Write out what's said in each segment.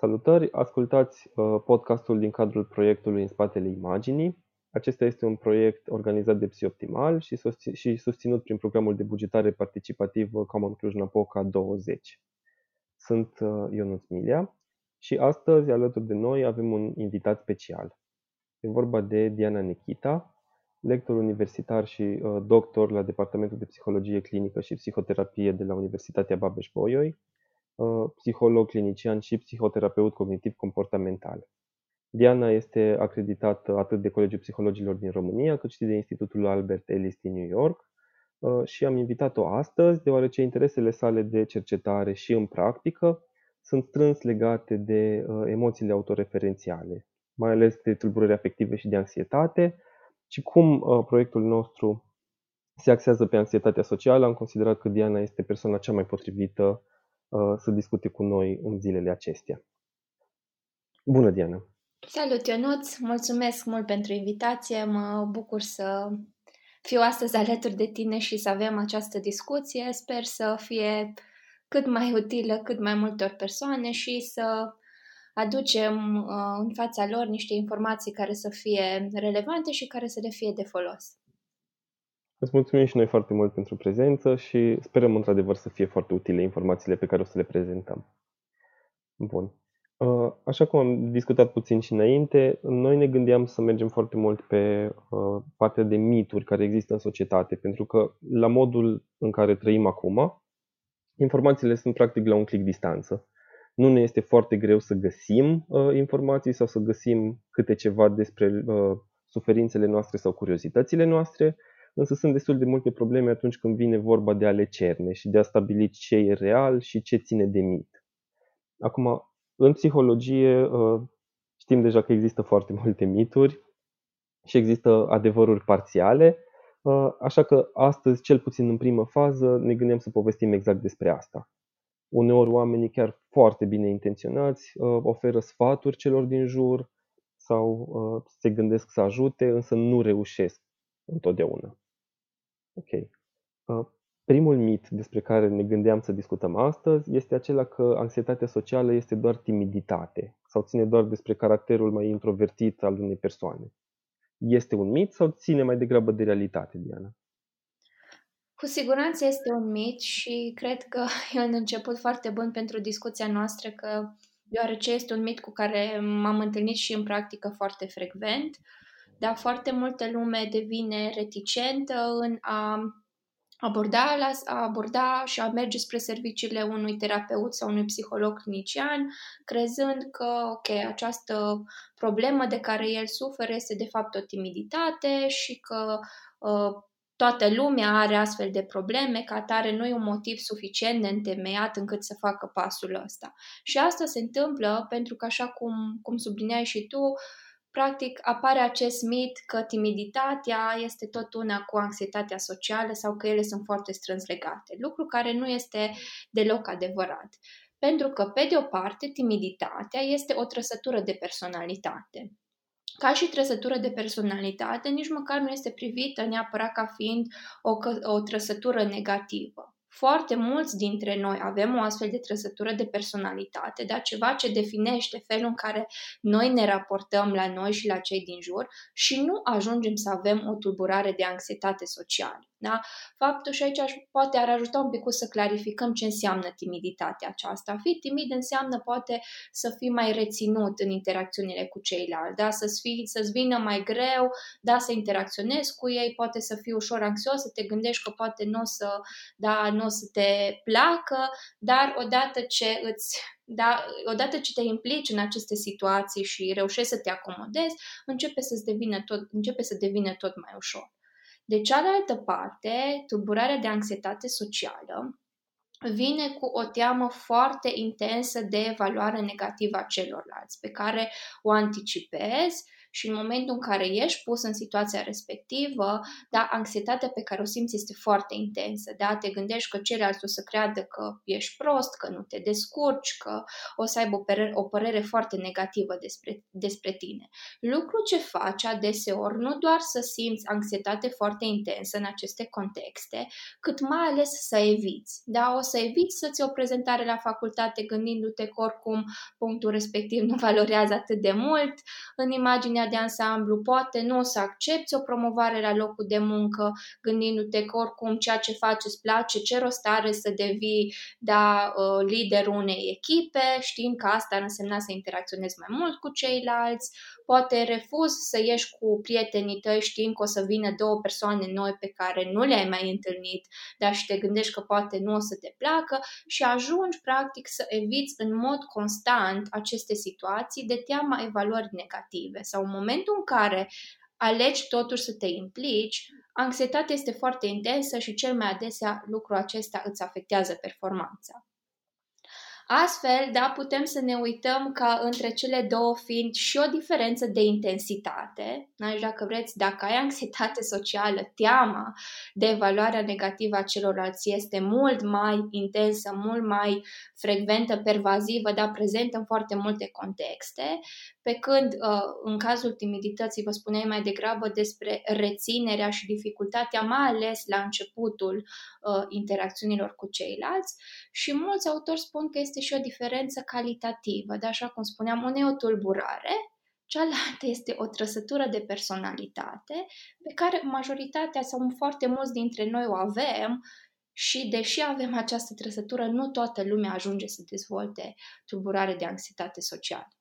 Salutări! Ascultați uh, podcastul din cadrul proiectului În spatele imaginii. Acesta este un proiect organizat de Psioptimal și, și susținut prin programul de bugetare participativ Common Cluj-Napoca 20. Sunt uh, Ionuț Milia și astăzi alături de noi avem un invitat special. E vorba de Diana Nechita, lector universitar și uh, doctor la Departamentul de Psihologie Clinică și Psihoterapie de la Universitatea Babeș-Bolyai, uh, psiholog clinician și psihoterapeut cognitiv comportamental. Diana este acreditată atât de Colegiul Psihologilor din România, cât și de Institutul Albert Ellis din New York uh, și am invitat-o astăzi deoarece interesele sale de cercetare și în practică sunt strâns legate de emoțiile autoreferențiale, mai ales de tulburări afective și de anxietate, și cum uh, proiectul nostru se axează pe anxietatea socială, am considerat că Diana este persoana cea mai potrivită uh, să discute cu noi în zilele acestea. Bună, Diana! Salut, Ionuț! Mulțumesc mult pentru invitație. Mă bucur să fiu astăzi alături de tine și să avem această discuție. Sper să fie cât mai utilă cât mai multor persoane și să aducem uh, în fața lor niște informații care să fie relevante și care să le fie de folos. Îți mulțumim și noi foarte mult pentru prezență și sperăm într-adevăr să fie foarte utile informațiile pe care o să le prezentăm. Bun. Uh, așa cum am discutat puțin și înainte, noi ne gândeam să mergem foarte mult pe uh, partea de mituri care există în societate, pentru că la modul în care trăim acum, informațiile sunt practic la un clic distanță nu ne este foarte greu să găsim uh, informații sau să găsim câte ceva despre uh, suferințele noastre sau curiozitățile noastre, însă sunt destul de multe probleme atunci când vine vorba de a le cerne și de a stabili ce e real și ce ține de mit. Acum, în psihologie uh, știm deja că există foarte multe mituri și există adevăruri parțiale, uh, așa că astăzi, cel puțin în primă fază, ne gândim să povestim exact despre asta. Uneori oamenii chiar foarte bine intenționați uh, oferă sfaturi celor din jur sau uh, se gândesc să ajute, însă nu reușesc întotdeauna. Ok. Uh, primul mit despre care ne gândeam să discutăm astăzi este acela că anxietatea socială este doar timiditate sau ține doar despre caracterul mai introvertit al unei persoane. Este un mit sau ține mai degrabă de realitate, Diana? Cu siguranță este un mit și cred că e un început foarte bun pentru discuția noastră, că deoarece este un mit cu care m-am întâlnit și în practică foarte frecvent, dar foarte multă lume devine reticentă în a aborda, a aborda și a merge spre serviciile unui terapeut sau unui psiholog clinician, crezând că, ok, această problemă de care el suferă este de fapt o timiditate și că uh, toată lumea are astfel de probleme, ca atare nu e un motiv suficient de întemeiat încât să facă pasul ăsta. Și asta se întâmplă pentru că, așa cum, cum sublineai și tu, practic apare acest mit că timiditatea este tot una cu anxietatea socială sau că ele sunt foarte strâns legate, lucru care nu este deloc adevărat. Pentru că, pe de o parte, timiditatea este o trăsătură de personalitate ca și trăsătură de personalitate, nici măcar nu este privită neapărat ca fiind o, o trăsătură negativă. Foarte mulți dintre noi avem o astfel de trăsătură de personalitate, dar ceva ce definește felul în care noi ne raportăm la noi și la cei din jur și nu ajungem să avem o tulburare de anxietate socială. Da? Faptul și aici poate ar ajuta un pic să clarificăm ce înseamnă timiditatea aceasta. A fi timid înseamnă poate să fii mai reținut în interacțiunile cu ceilalți, da? să-ți, fii, să-ți vină mai greu, da, să interacționezi cu ei, poate să fii ușor anxios, să te gândești că poate nu o să, da, nu o să te placă, dar odată ce îți da, odată ce te implici în aceste situații și reușești să te acomodezi, începe, să devină tot, începe să devină tot mai ușor. De cealaltă parte, tulburarea de anxietate socială vine cu o teamă foarte intensă de evaluare negativă a celorlalți, pe care o anticipezi Și în momentul în care ești pus în situația respectivă, da, anxietatea pe care o simți este foarte intensă, da, te gândești că ceilalți o să creadă că ești prost, că nu te descurci, că o să aibă o părere, o părere foarte negativă despre, despre tine. Lucru ce face adeseori nu doar să simți anxietate foarte intensă în aceste contexte, cât mai ales să eviți, da, o să eviți să-ți o prezentare la facultate gândindu-te că oricum punctul respectiv nu valorează atât de mult în imaginea de ansamblu, poate nu o să accepti o promovare la locul de muncă gândindu-te că oricum ceea ce faci îți place, ce rost are să devii da, uh, liderul unei echipe, știind că asta ar însemna să interacționezi mai mult cu ceilalți, poate refuzi să ieși cu prietenii tăi știind că o să vină două persoane noi pe care nu le-ai mai întâlnit, dar și te gândești că poate nu o să te placă și ajungi practic să eviți în mod constant aceste situații de teama evaluări negative sau în momentul în care alegi totuși să te implici, anxietatea este foarte intensă și cel mai adesea lucrul acesta îți afectează performanța. Astfel, da, putem să ne uităm ca între cele două fiind și o diferență de intensitate. Da? Dacă vreți, dacă ai anxietate socială, teama de evaluarea negativă a celorlalți este mult mai intensă, mult mai frecventă, pervazivă, dar prezentă în foarte multe contexte, pe când uh, în cazul timidității vă spuneai mai degrabă despre reținerea și dificultatea, mai ales la începutul uh, interacțiunilor cu ceilalți și mulți autori spun că este și o diferență calitativă, de așa cum spuneam, una e o tulburare, cealaltă este o trăsătură de personalitate pe care majoritatea sau foarte mulți dintre noi o avem și deși avem această trăsătură, nu toată lumea ajunge să dezvolte tulburare de anxietate socială.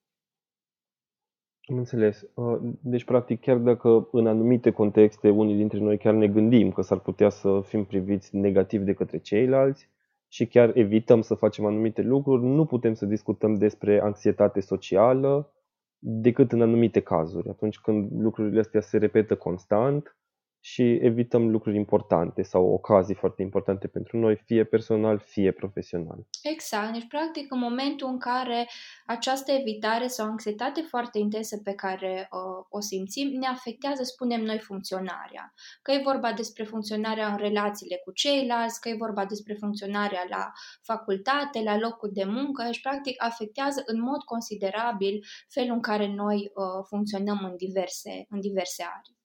Am înțeles. Uh, deci, practic, chiar dacă în anumite contexte unii dintre noi chiar ne gândim că s-ar putea să fim priviți negativ de către ceilalți și chiar evităm să facem anumite lucruri, nu putem să discutăm despre anxietate socială decât în anumite cazuri. Atunci când lucrurile astea se repetă constant și evităm lucruri importante sau ocazii foarte importante pentru noi, fie personal, fie profesional. Exact. Deci, practic, în momentul în care această evitare sau anxietate foarte intensă pe care uh, o simțim ne afectează, spunem noi, funcționarea. Că e vorba despre funcționarea în relațiile cu ceilalți, că e vorba despre funcționarea la facultate, la locul de muncă, deci, practic, afectează în mod considerabil felul în care noi uh, funcționăm în diverse, în diverse arii.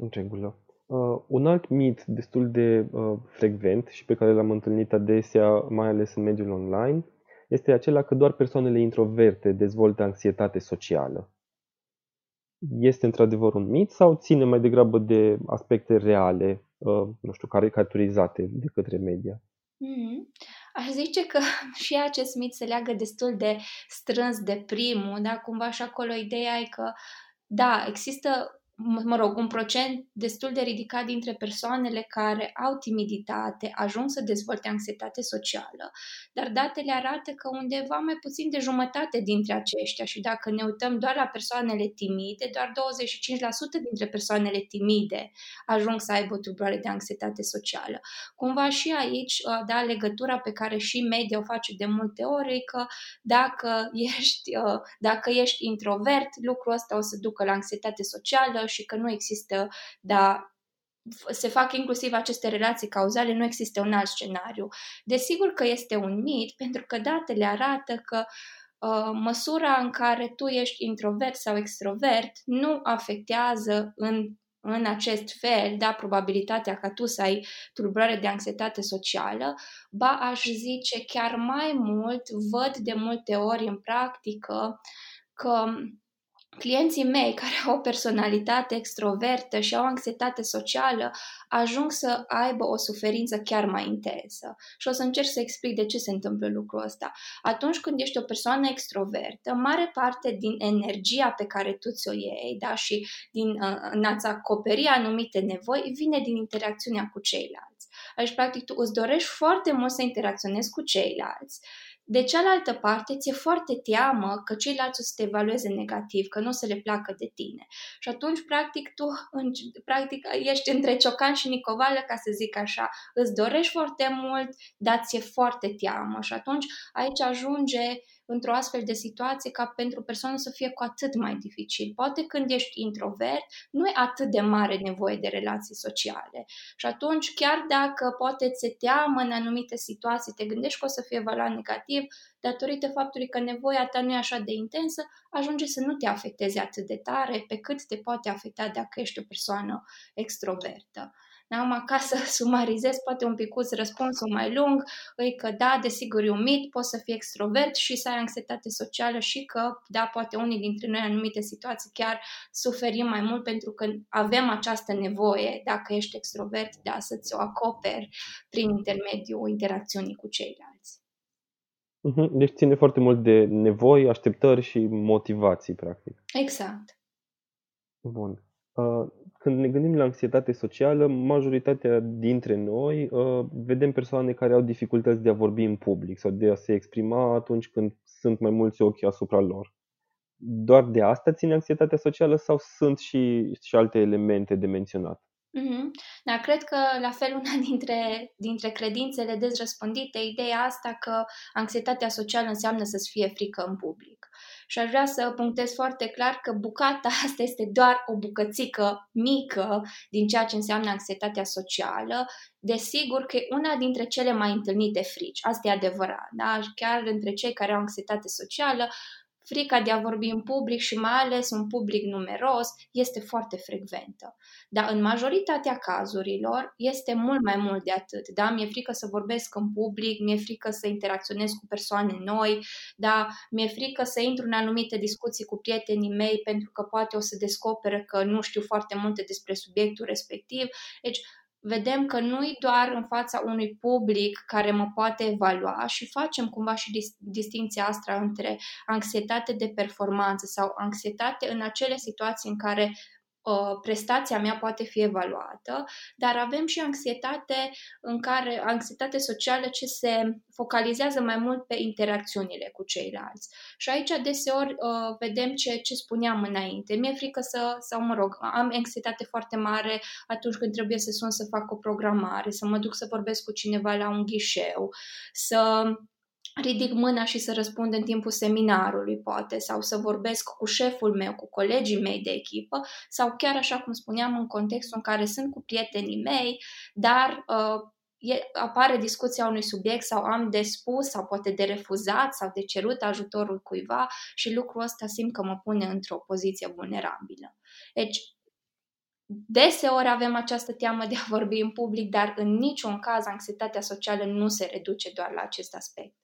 În regulă. Uh, un alt mit destul de uh, frecvent și pe care l-am întâlnit adesea, mai ales în mediul online, este acela că doar persoanele introverte dezvoltă anxietate socială. Este într-adevăr un mit sau ține mai degrabă de aspecte reale, uh, nu știu, caricaturizate de către media? Mm-hmm. Aș zice că și acest mit se leagă destul de strâns de primul, da? Cumva și acolo ideea e că, da, există mă rog, un procent destul de ridicat dintre persoanele care au timiditate ajung să dezvolte anxietate socială, dar datele arată că undeva mai puțin de jumătate dintre aceștia și dacă ne uităm doar la persoanele timide, doar 25% dintre persoanele timide ajung să aibă o tulburare de anxietate socială. Cumva și aici, uh, da, legătura pe care și media o face de multe ori e că dacă ești, uh, dacă ești introvert, lucrul ăsta o să ducă la anxietate socială și că nu există, dar se fac inclusiv aceste relații cauzale, nu există un alt scenariu. Desigur că este un mit, pentru că datele arată că uh, măsura în care tu ești introvert sau extrovert nu afectează în, în acest fel, da, probabilitatea ca tu să ai tulburare de anxietate socială, ba aș zice chiar mai mult, văd de multe ori în practică că clienții mei care au o personalitate extrovertă și au anxietate socială ajung să aibă o suferință chiar mai intensă. Și o să încerc să explic de ce se întâmplă lucrul ăsta. Atunci când ești o persoană extrovertă, mare parte din energia pe care tu ți-o iei da, și din uh, a-ți acoperi anumite nevoi vine din interacțiunea cu ceilalți. Deci, practic, tu îți dorești foarte mult să interacționezi cu ceilalți, de cealaltă parte, ți-e foarte teamă că ceilalți o să te evalueze negativ, că nu o să le placă de tine. Și atunci, practic, tu în, practic, ești între ciocan și nicovală, ca să zic așa. Îți dorești foarte mult, dar ți-e foarte teamă. Și atunci aici ajunge într-o astfel de situație ca pentru persoană să fie cu atât mai dificil. Poate când ești introvert, nu e atât de mare nevoie de relații sociale. Și atunci, chiar dacă poate ți teamă în anumite situații, te gândești că o să fie evaluat negativ, datorită faptului că nevoia ta nu e așa de intensă, ajunge să nu te afecteze atât de tare pe cât te poate afecta dacă ești o persoană extrovertă. Acum, ca să sumarizez poate un picuț răspunsul mai lung, e că da, desigur e un mit, poți să fii extrovert și să ai anxietate socială și că, da, poate unii dintre noi în anumite situații chiar suferim mai mult pentru că avem această nevoie, dacă ești extrovert, da, să-ți o acoperi prin intermediul interacțiunii cu ceilalți. Mhm, deci ține foarte mult de nevoi, așteptări și motivații, practic. Exact. Bun. Uh, când ne gândim la anxietate socială, majoritatea dintre noi uh, vedem persoane care au dificultăți de a vorbi în public sau de a se exprima atunci când sunt mai mulți ochi asupra lor. Doar de asta ține anxietatea socială sau sunt și, și alte elemente de menționat? Mm-hmm. Da, cred că la fel una dintre, dintre credințele dezrăspândite, ideea asta că anxietatea socială înseamnă să-ți fie frică în public. Și aș vrea să punctez foarte clar că bucata asta este doar o bucățică mică din ceea ce înseamnă anxietatea socială. Desigur că e una dintre cele mai întâlnite frici, asta e adevărat. Da? Chiar între cei care au anxietate socială, frica de a vorbi în public și mai ales un public numeros este foarte frecventă. Dar în majoritatea cazurilor este mult mai mult de atât. Da? Mi-e frică să vorbesc în public, mi-e frică să interacționez cu persoane noi, da? mi-e frică să intru în anumite discuții cu prietenii mei pentru că poate o să descoperă că nu știu foarte multe despre subiectul respectiv. Deci vedem că nu-i doar în fața unui public care mă poate evalua și facem cumva și dis- distinția asta între anxietate de performanță sau anxietate în acele situații în care prestația mea poate fi evaluată, dar avem și anxietate în care anxietate socială ce se focalizează mai mult pe interacțiunile cu ceilalți. Și aici deseori uh, vedem ce, ce spuneam înainte. Mi-e frică să, sau mă rog, am anxietate foarte mare atunci când trebuie să sun să fac o programare, să mă duc să vorbesc cu cineva la un ghișeu, să ridic mâna și să răspund în timpul seminarului, poate, sau să vorbesc cu șeful meu, cu colegii mei de echipă, sau chiar așa cum spuneam, în contextul în care sunt cu prietenii mei, dar uh, e, apare discuția unui subiect sau am de spus sau poate de refuzat sau de cerut ajutorul cuiva și lucrul ăsta simt că mă pune într-o poziție vulnerabilă. Deci, Deseori avem această teamă de a vorbi în public, dar în niciun caz anxietatea socială nu se reduce doar la acest aspect.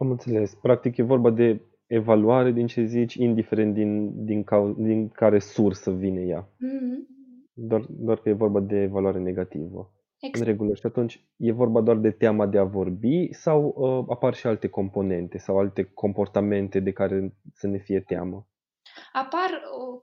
Am înțeles. Practic e vorba de evaluare din ce zici, indiferent din, din, ca, din care sursă vine ea. Mm-hmm. Doar, doar că e vorba de evaluare negativă. Exact. În regulă. Și atunci e vorba doar de teama de a vorbi sau uh, apar și alte componente sau alte comportamente de care să ne fie teamă? Apar uh,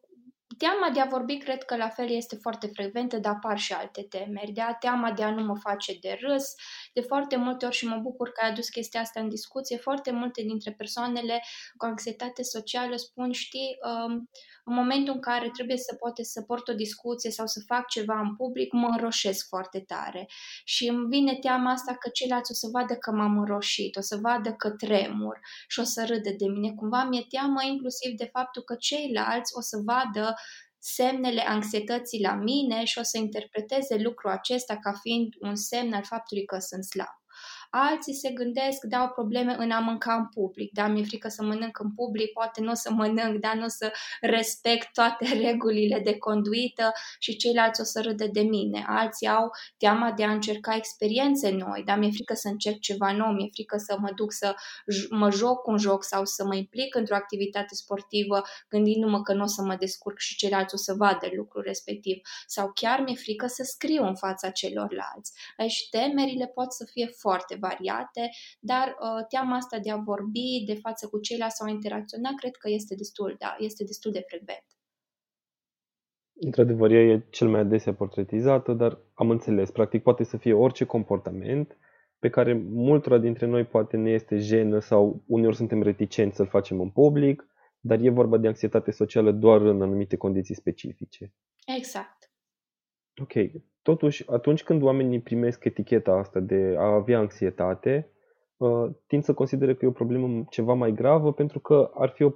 Teama de a vorbi cred că la fel este foarte frecventă, dar apar și alte temeri. De a teama de a nu mă face de râs, de foarte multe ori și mă bucur că ai adus chestia asta în discuție, foarte multe dintre persoanele cu anxietate socială spun, știi, um, în momentul în care trebuie să poate să port o discuție sau să fac ceva în public, mă înroșesc foarte tare. Și îmi vine teama asta că ceilalți o să vadă că m-am înroșit, o să vadă că tremur și o să râde de mine. Cumva mi-e teamă inclusiv de faptul că ceilalți o să vadă semnele anxietății la mine și o să interpreteze lucrul acesta ca fiind un semn al faptului că sunt slab. Alții se gândesc, da, au probleme în a mânca în public, da, mi-e frică să mănânc în public, poate nu o să mănânc, da, nu o să respect toate regulile de conduită și ceilalți o să râde de mine. Alții au teama de a încerca experiențe noi, da, mi-e frică să încerc ceva nou, mi-e frică să mă duc să mă joc un joc sau să mă implic într-o activitate sportivă, gândindu-mă că nu o să mă descurc și ceilalți o să vadă lucrul respectiv. Sau chiar mi-e frică să scriu în fața celorlalți. Aici temerile pot să fie foarte variate, dar uh, teama asta de a vorbi de față cu ceilalți sau a interacționa, cred că este destul, da, este destul de frecvent. Într-adevăr, ea e cel mai adesea portretizată, dar am înțeles, practic poate să fie orice comportament pe care multora dintre noi poate ne este jenă sau uneori suntem reticenți să-l facem în public, dar e vorba de anxietate socială doar în anumite condiții specifice. Exact. Ok. Totuși, atunci când oamenii primesc eticheta asta de a avea anxietate, uh, tind să considere că e o problemă ceva mai gravă pentru că ar fi o,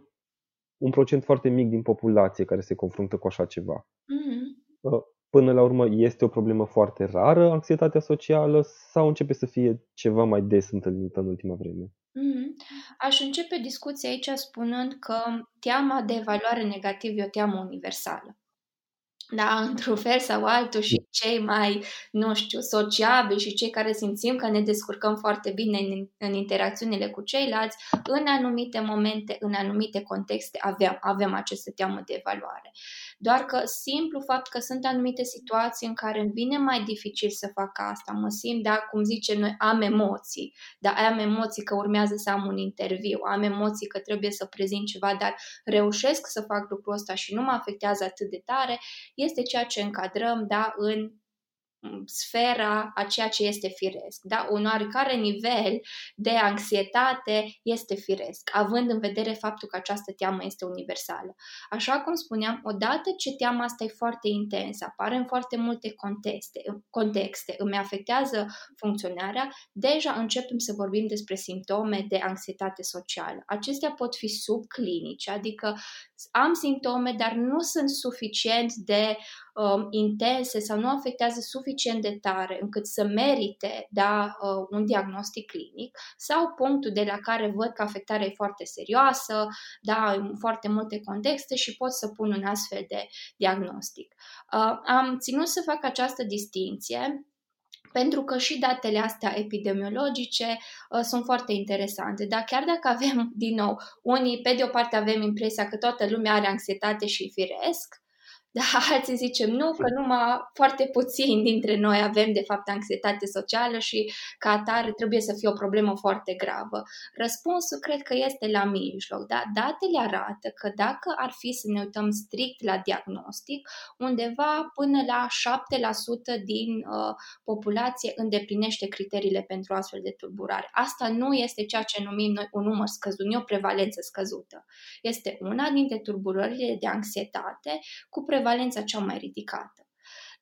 un procent foarte mic din populație care se confruntă cu așa ceva. Mm-hmm. Până la urmă, este o problemă foarte rară anxietatea socială sau începe să fie ceva mai des întâlnită în ultima vreme? Mm-hmm. Aș începe discuția aici spunând că teama de evaluare negativă e o teamă universală da, într-un fel sau altul și cei mai, nu știu, sociabili și cei care simțim că ne descurcăm foarte bine în, în interacțiunile cu ceilalți, în anumite momente, în anumite contexte avem, avem aceste teamă de evaluare. Doar că simplu fapt că sunt anumite situații în care îmi vine mai dificil să fac asta, mă simt, da, cum zicem noi, am emoții, da, am emoții că urmează să am un interviu, am emoții că trebuie să prezint ceva, dar reușesc să fac lucrul ăsta și nu mă afectează atât de tare, este ceea ce încadrăm da, în sfera a ceea ce este firesc. Da? Un oarecare nivel de anxietate este firesc, având în vedere faptul că această teamă este universală. Așa cum spuneam, odată ce teama asta e foarte intensă, apare în foarte multe contexte, contexte îmi afectează funcționarea, deja începem să vorbim despre simptome de anxietate socială. Acestea pot fi subclinice, adică am simptome, dar nu sunt suficient de um, intense sau nu afectează suficient de tare încât să merite da, uh, un diagnostic clinic sau punctul de la care văd că afectarea e foarte serioasă, da, în foarte multe contexte și pot să pun un astfel de diagnostic. Uh, am ținut să fac această distinție pentru că și datele astea epidemiologice uh, sunt foarte interesante. Dar chiar dacă avem, din nou, unii, pe de o parte avem impresia că toată lumea are anxietate și firesc, da, alții zicem nu, că numai foarte puțini dintre noi avem de fapt anxietate socială și ca atare trebuie să fie o problemă foarte gravă. Răspunsul cred că este la mijloc. Da? Datele arată că dacă ar fi să ne uităm strict la diagnostic, undeva până la 7% din uh, populație îndeplinește criteriile pentru astfel de tulburare. Asta nu este ceea ce numim noi un număr scăzut, nu o prevalență scăzută. Este una dintre tulburările de anxietate cu pre prevalența cea mai ridicată.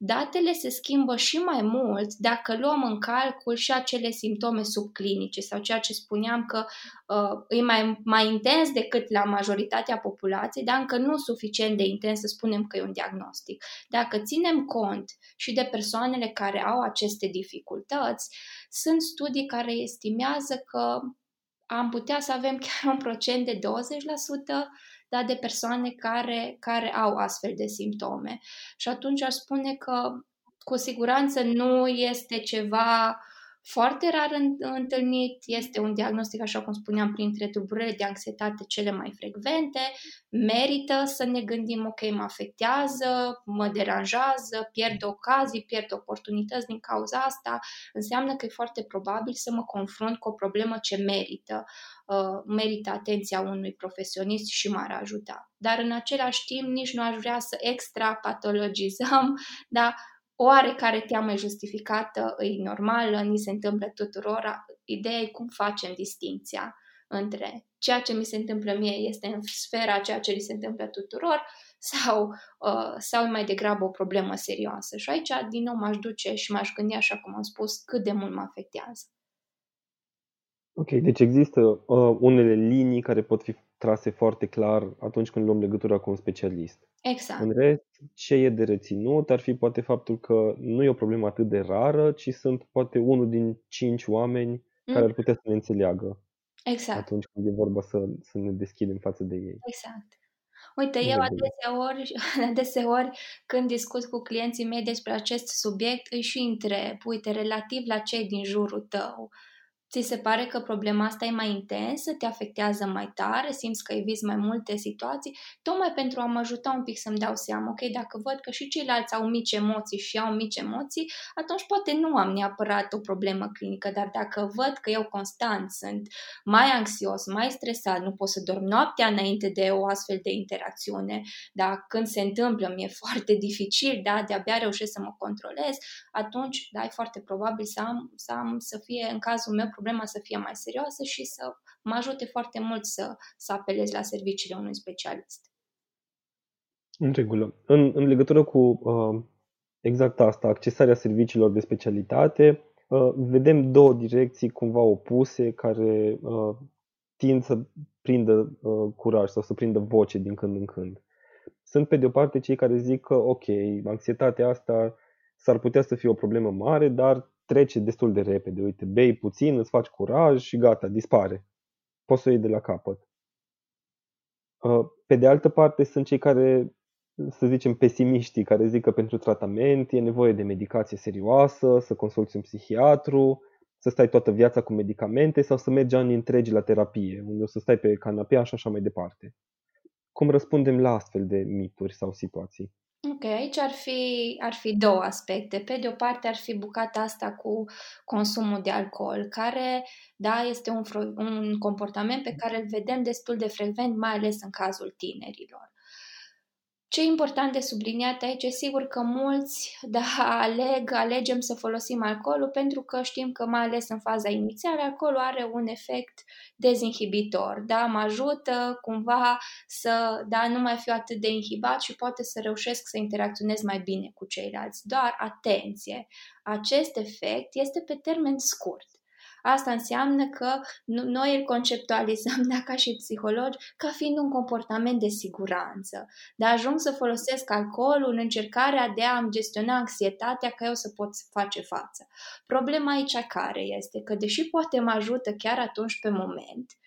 Datele se schimbă și mai mult dacă luăm în calcul și acele simptome subclinice sau ceea ce spuneam că uh, e mai, mai intens decât la majoritatea populației, dar încă nu suficient de intens să spunem că e un diagnostic. Dacă ținem cont și de persoanele care au aceste dificultăți, sunt studii care estimează că am putea să avem chiar un procent de 20% dar de persoane care, care au astfel de simptome. Și atunci aș spune că cu siguranță nu este ceva foarte rar întâlnit, este un diagnostic, așa cum spuneam, printre tulburările de anxietate cele mai frecvente, merită să ne gândim, ok, mă afectează, mă deranjează, pierd ocazii, pierd oportunități din cauza asta, înseamnă că e foarte probabil să mă confrunt cu o problemă ce merită, uh, merită atenția unui profesionist și m-ar ajuta. Dar în același timp nici nu aș vrea să extra patologizăm, dar oarecare teamă justificată, e normală, ni se întâmplă tuturor. Ideea e cum facem distinția între ceea ce mi se întâmplă mie este în sfera ceea ce li se întâmplă tuturor sau, uh, sau mai degrabă o problemă serioasă. Și aici, din nou, m-aș duce și m-aș gândi, așa cum am spus, cât de mult mă afectează. Ok, deci există uh, unele linii care pot fi trase foarte clar atunci când luăm legătura cu un specialist. Exact. În rest, ce e de reținut ar fi poate faptul că nu e o problemă atât de rară, ci sunt poate unul din cinci oameni mm. care ar putea să ne înțeleagă. Exact. Atunci când e vorba să, să ne deschidem față de ei. Exact. Uite, eu adeseori, adeseori când discut cu clienții mei despre acest subiect, îi și întreb, uite, relativ la cei din jurul tău, Ți se pare că problema asta e mai intensă, te afectează mai tare, simți că eviți mai multe situații, tocmai pentru a mă ajuta un pic să-mi dau seama, ok, dacă văd că și ceilalți au mici emoții și au mici emoții, atunci poate nu am neapărat o problemă clinică, dar dacă văd că eu constant sunt mai anxios, mai stresat, nu pot să dorm noaptea înainte de o astfel de interacțiune, dar când se întâmplă mi-e foarte dificil, da, de-abia reușesc să mă controlez, atunci, da, e foarte probabil să am, să am să fie în cazul meu problema să fie mai serioasă și să mă ajute foarte mult să, să apelez la serviciile unui specialist. În regulă. În, în legătură cu uh, exact asta, accesarea serviciilor de specialitate, uh, vedem două direcții cumva opuse care uh, tind să prindă uh, curaj sau să prindă voce din când în când. Sunt pe de o parte cei care zic că ok, anxietatea asta s-ar putea să fie o problemă mare, dar trece destul de repede. Uite, bei puțin, îți faci curaj și gata, dispare. Poți să o iei de la capăt. Uh, pe de altă parte, sunt cei care, să zicem, pesimiștii, care zic că pentru tratament e nevoie de medicație serioasă, să consulți un psihiatru, să stai toată viața cu medicamente sau să mergi ani întregi la terapie, unde o să stai pe canapea și așa mai departe. Cum răspundem la astfel de mituri sau situații? Ok, aici ar fi, ar fi două aspecte. Pe de o parte ar fi bucata asta cu consumul de alcool, care, da, este un, un comportament pe care îl vedem destul de frecvent, mai ales în cazul tinerilor. Ce e important de subliniat aici e sigur că mulți da, aleg, alegem să folosim alcoolul pentru că știm că mai ales în faza inițială alcoolul are un efect dezinhibitor, da, mă ajută cumva să da, nu mai fiu atât de inhibat și poate să reușesc să interacționez mai bine cu ceilalți. Doar atenție, acest efect este pe termen scurt. Asta înseamnă că noi îl conceptualizăm, da, ca și psihologi, ca fiind un comportament de siguranță. De ajung să folosesc alcoolul în încercarea de a-mi gestiona anxietatea ca eu să pot face față. Problema aici care este? Că deși poate mă ajută chiar atunci pe moment,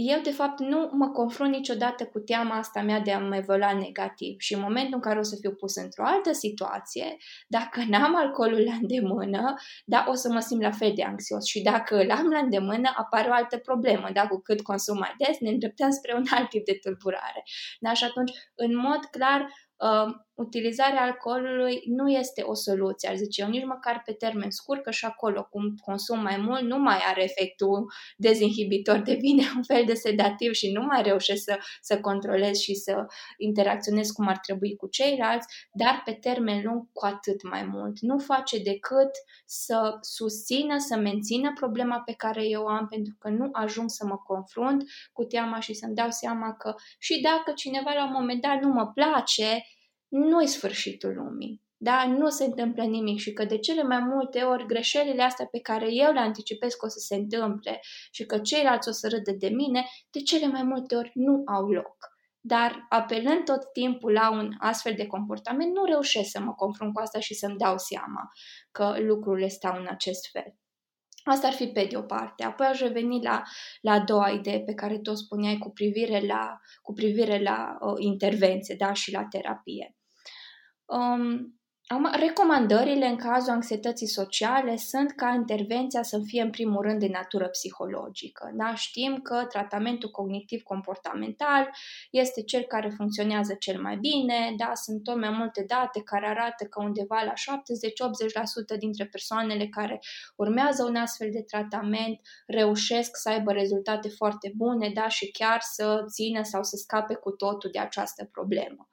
eu, de fapt, nu mă confrunt niciodată cu teama asta mea de a mă evolua negativ și în momentul în care o să fiu pus într-o altă situație, dacă n-am alcoolul la îndemână, da, o să mă simt la fel de anxios și dacă îl am la îndemână, apare o altă problemă, da, cu cât consum mai des, ne îndreptăm spre un alt tip de tulburare. Da, și atunci, în mod clar, uh, utilizarea alcoolului nu este o soluție, ar zice eu, nici măcar pe termen scurt, că și acolo, cum consum mai mult, nu mai are efectul dezinhibitor, devine un fel de sedativ și nu mai reușesc să, să controlez și să interacționez cum ar trebui cu ceilalți, dar pe termen lung cu atât mai mult. Nu face decât să susțină, să mențină problema pe care eu o am, pentru că nu ajung să mă confrunt cu teama și să-mi dau seama că și dacă cineva la un moment dat nu mă place, nu-i sfârșitul lumii. Da? Nu se întâmplă nimic și că de cele mai multe ori greșelile astea pe care eu le anticipez că o să se întâmple și că ceilalți o să râdă de mine, de cele mai multe ori nu au loc. Dar apelând tot timpul la un astfel de comportament, nu reușesc să mă confrunt cu asta și să-mi dau seama că lucrurile stau în acest fel. Asta ar fi pe de o parte. Apoi aș reveni la, la a doua idee pe care tu o spuneai cu privire la, cu privire la uh, intervenție da, și la terapie. Um, recomandările în cazul anxietății sociale sunt ca intervenția să fie în primul rând de natură psihologică. Da? Știm că tratamentul cognitiv-comportamental este cel care funcționează cel mai bine, da? sunt tot mai multe date care arată că undeva la 70-80% dintre persoanele care urmează un astfel de tratament reușesc să aibă rezultate foarte bune da? și chiar să țină sau să scape cu totul de această problemă.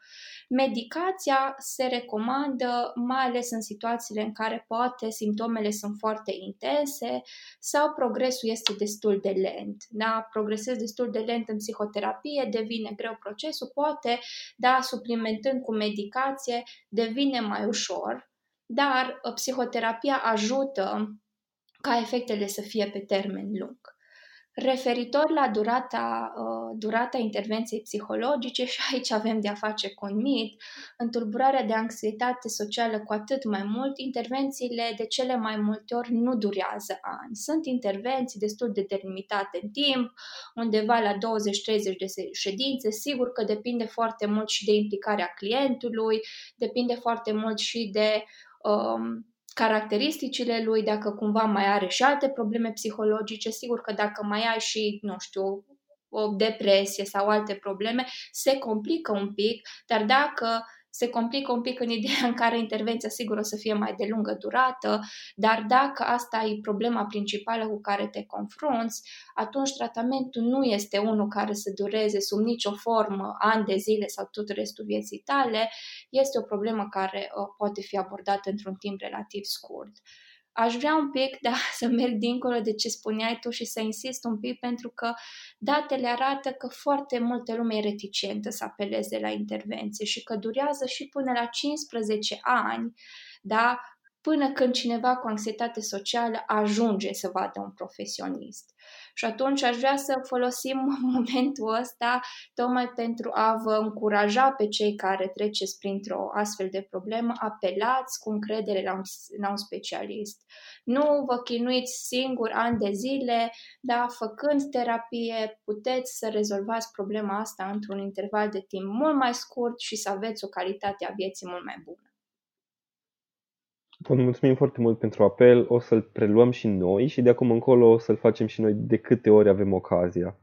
Medicația se recomandă mai ales în situațiile în care poate simptomele sunt foarte intense sau progresul este destul de lent. Da? Progresezi destul de lent în psihoterapie, devine greu procesul, poate, da, suplimentând cu medicație, devine mai ușor, dar uh, psihoterapia ajută ca efectele să fie pe termen lung. Referitor la durata, uh, durata intervenției psihologice, și aici avem de a face cu un mit, în tulburarea de anxietate socială cu atât mai mult, intervențiile de cele mai multe ori nu durează ani. Sunt intervenții destul de delimitate în timp, undeva la 20-30 de ședințe. Sigur că depinde foarte mult și de implicarea clientului, depinde foarte mult și de um, caracteristicile lui, dacă cumva mai are și alte probleme psihologice, sigur că dacă mai ai și, nu știu, o depresie sau alte probleme, se complică un pic, dar dacă se complică un pic în ideea în care intervenția sigur o să fie mai de lungă durată, dar dacă asta e problema principală cu care te confrunți, atunci tratamentul nu este unul care să dureze sub nicio formă ani de zile sau tot restul vieții tale, este o problemă care uh, poate fi abordată într-un timp relativ scurt aș vrea un pic da, să merg dincolo de ce spuneai tu și să insist un pic pentru că datele arată că foarte multe lume e reticentă să apeleze la intervenție și că durează și până la 15 ani da, până când cineva cu anxietate socială ajunge să vadă un profesionist. Și atunci aș vrea să folosim momentul ăsta tocmai pentru a vă încuraja pe cei care treceți printr-o astfel de problemă, apelați cu încredere la un, la un specialist. Nu vă chinuiți singur ani de zile, dar făcând terapie puteți să rezolvați problema asta într-un interval de timp mult mai scurt și să aveți o calitate a vieții mult mai bună. Vă mulțumim foarte mult pentru apel, o să-l preluăm și noi și de acum încolo o să-l facem și noi de câte ori avem ocazia.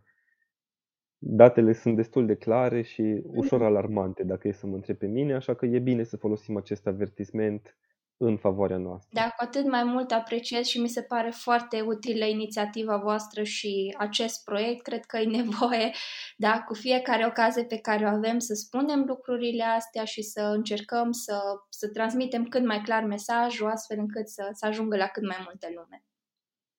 Datele sunt destul de clare și ușor alarmante, dacă e să mă întreb pe mine, așa că e bine să folosim acest avertisment în favoarea noastră. Da, cu atât mai mult apreciez și mi se pare foarte utilă inițiativa voastră și acest proiect. Cred că e nevoie, da, cu fiecare ocazie pe care o avem să spunem lucrurile astea și să încercăm să, să transmitem cât mai clar mesajul, astfel încât să, să ajungă la cât mai multă lume.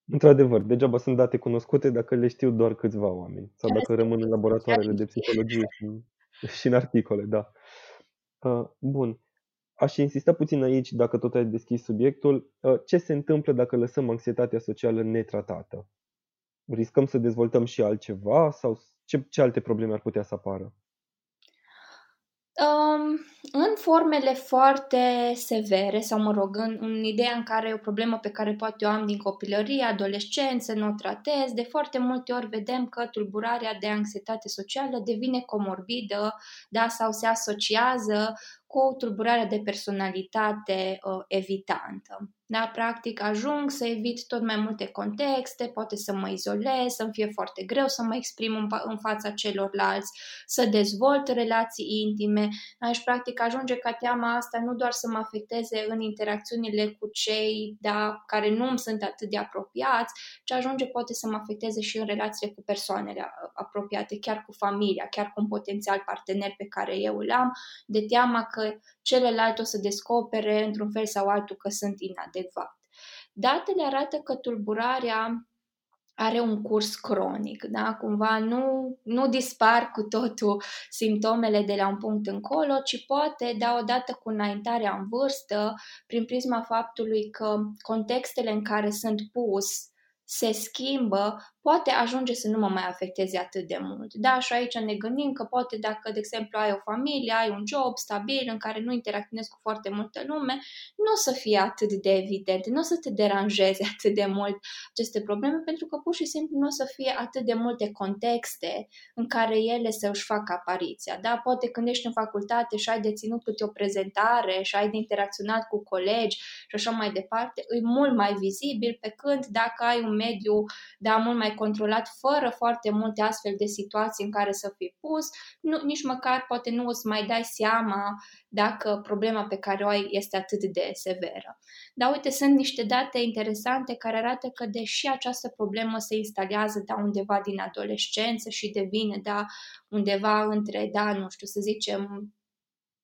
Într-adevăr, degeaba sunt date cunoscute dacă le știu doar câțiva oameni sau dacă rămân în laboratoarele de psihologie și, și în articole, da. Uh, bun. Aș insista puțin aici, dacă tot ai deschis subiectul, ă, ce se întâmplă dacă lăsăm anxietatea socială netratată? Riscăm să dezvoltăm și altceva sau ce, ce alte probleme ar putea să apară? Um, în formele foarte severe, sau mă rog, în, în ideea în care e o problemă pe care poate o am din copilărie, adolescență, nu o tratez, de foarte multe ori vedem că tulburarea de anxietate socială devine comorbidă da, sau se asociază cu tulburarea de personalitate uh, evitantă. Da, practic ajung să evit tot mai multe contexte, poate să mă izolez, să-mi fie foarte greu să mă exprim în, în fața celorlalți, să dezvolt relații intime. Da, și practic ajunge ca teama asta nu doar să mă afecteze în interacțiunile cu cei da, care nu îmi sunt atât de apropiați, ci ajunge poate să mă afecteze și în relațiile cu persoanele apropiate, chiar cu familia, chiar cu un potențial partener pe care eu îl am, de teama că celălalt o să descopere într-un fel sau altul că sunt inadecvat. Datele arată că tulburarea are un curs cronic, da? cumva nu, nu dispar cu totul simptomele de la un punct încolo, ci poate, da, odată cu înaintarea în vârstă, prin prisma faptului că contextele în care sunt pus se schimbă, poate ajunge să nu mă mai afecteze atât de mult. Da, și aici ne gândim că poate dacă, de exemplu, ai o familie, ai un job stabil în care nu interacționezi cu foarte multă lume, nu o să fie atât de evident, nu o să te deranjeze atât de mult aceste probleme, pentru că pur și simplu nu o să fie atât de multe contexte în care ele să își facă apariția. Da, poate când ești în facultate și ai de ținut câte o prezentare și ai de interacționat cu colegi și așa mai departe, e mult mai vizibil pe când dacă ai un mediu da, mult mai controlat, fără foarte multe astfel de situații în care să fii pus, nu, nici măcar poate nu o să mai dai seama dacă problema pe care o ai este atât de severă. Dar uite, sunt niște date interesante care arată că deși această problemă se instalează da, undeva din adolescență și devine da, undeva între, da, nu știu, să zicem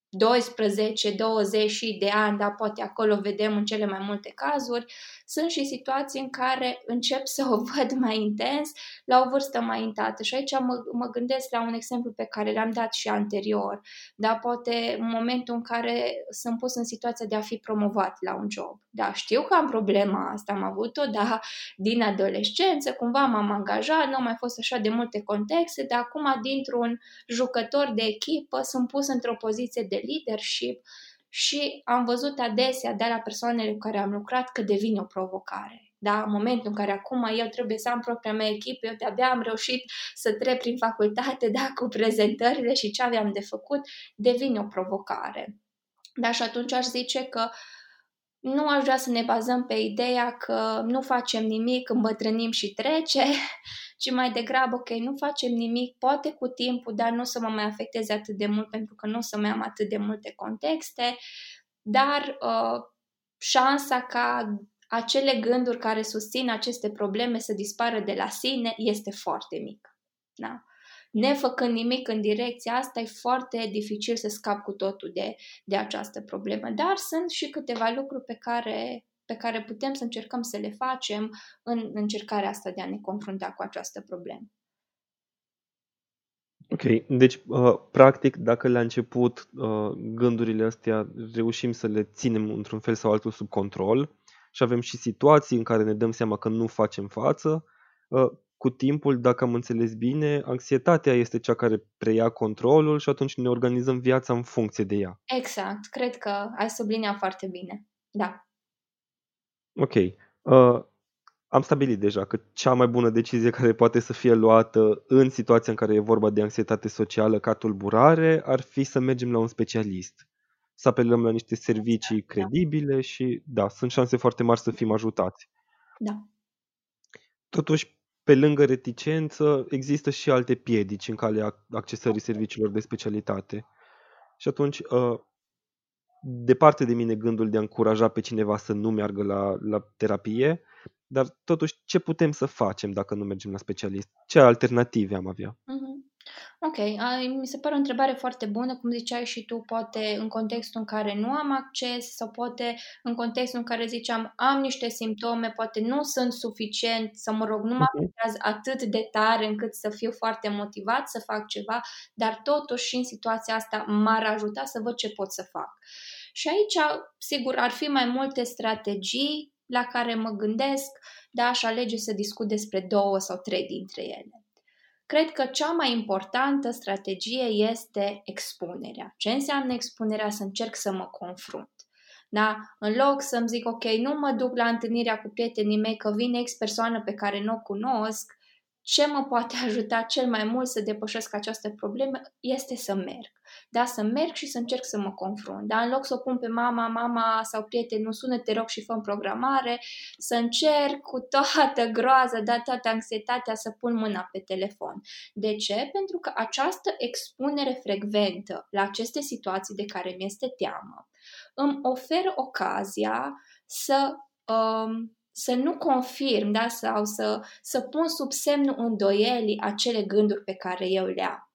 12-20 de ani, dar poate acolo vedem în cele mai multe cazuri, sunt și situații în care încep să o văd mai intens la o vârstă mai intată. Și aici mă, mă gândesc la un exemplu pe care l-am dat și anterior. Da, poate în momentul în care sunt pus în situația de a fi promovat la un job. Da, știu că am problema asta, am avut-o, da, din adolescență, cumva m-am angajat, nu au mai fost așa de multe contexte, dar acum dintr-un jucător de echipă sunt pus într-o poziție de leadership și am văzut adesea de la persoanele cu care am lucrat că devine o provocare. Da? În momentul în care acum eu trebuie să am propria mea echipă, eu de-abia am reușit să trec prin facultate da, cu prezentările și ce aveam de făcut, devine o provocare. Da, și atunci aș zice că nu aș vrea să ne bazăm pe ideea că nu facem nimic, îmbătrânim și trece, ci mai degrabă, ok, nu facem nimic, poate cu timpul, dar nu o să mă mai afecteze atât de mult pentru că nu o să mai am atât de multe contexte, dar uh, șansa ca acele gânduri care susțin aceste probleme să dispară de la sine este foarte mică. Da? Nefăcând nimic în direcția asta, e foarte dificil să scap cu totul de, de această problemă. Dar sunt și câteva lucruri pe care pe care putem să încercăm să le facem în încercarea asta de a ne confrunta cu această problemă. Ok, deci, uh, practic, dacă la început uh, gândurile astea reușim să le ținem într-un fel sau altul sub control și avem și situații în care ne dăm seama că nu facem față, uh, cu timpul, dacă am înțeles bine, anxietatea este cea care preia controlul și atunci ne organizăm viața în funcție de ea. Exact, cred că ai subliniat foarte bine. Da. Ok. Uh, am stabilit deja că cea mai bună decizie care poate să fie luată în situația în care e vorba de anxietate socială ca tulburare ar fi să mergem la un specialist. Să apelăm la niște servicii da. credibile și, da, sunt șanse foarte mari să fim ajutați. Da. Totuși, pe lângă reticență, există și alte piedici în calea accesării serviciilor de specialitate. Și atunci, uh, departe de mine gândul de a încuraja pe cineva să nu meargă la, la terapie, dar totuși ce putem să facem dacă nu mergem la specialist? Ce alternative am avea? Mm-hmm. Ok, mi se pare o întrebare foarte bună, cum ziceai și tu, poate în contextul în care nu am acces sau poate în contextul în care ziceam am niște simptome, poate nu sunt suficient să mă rog, nu mă mhm. afectează atât de tare încât să fiu foarte motivat să fac ceva, dar totuși și în situația asta m-ar ajuta să văd ce pot să fac. Și aici, sigur, ar fi mai multe strategii la care mă gândesc, dar aș alege să discut despre două sau trei dintre ele. Cred că cea mai importantă strategie este expunerea. Ce înseamnă expunerea? Să încerc să mă confrunt. Da? În loc să-mi zic, ok, nu mă duc la întâlnirea cu prietenii mei că vine ex persoană pe care nu o cunosc, ce mă poate ajuta cel mai mult să depășesc această problemă este să merg. Da, să merg și să încerc să mă confrunt. Da, în loc să o pun pe mama, mama sau prieten, nu sună, te rog și fă programare, să încerc cu toată groaza, da, toată anxietatea să pun mâna pe telefon. De ce? Pentru că această expunere frecventă la aceste situații de care mi este teamă îmi oferă ocazia să um, să nu confirm da, sau să, să pun sub semnul îndoielii acele gânduri pe care eu le am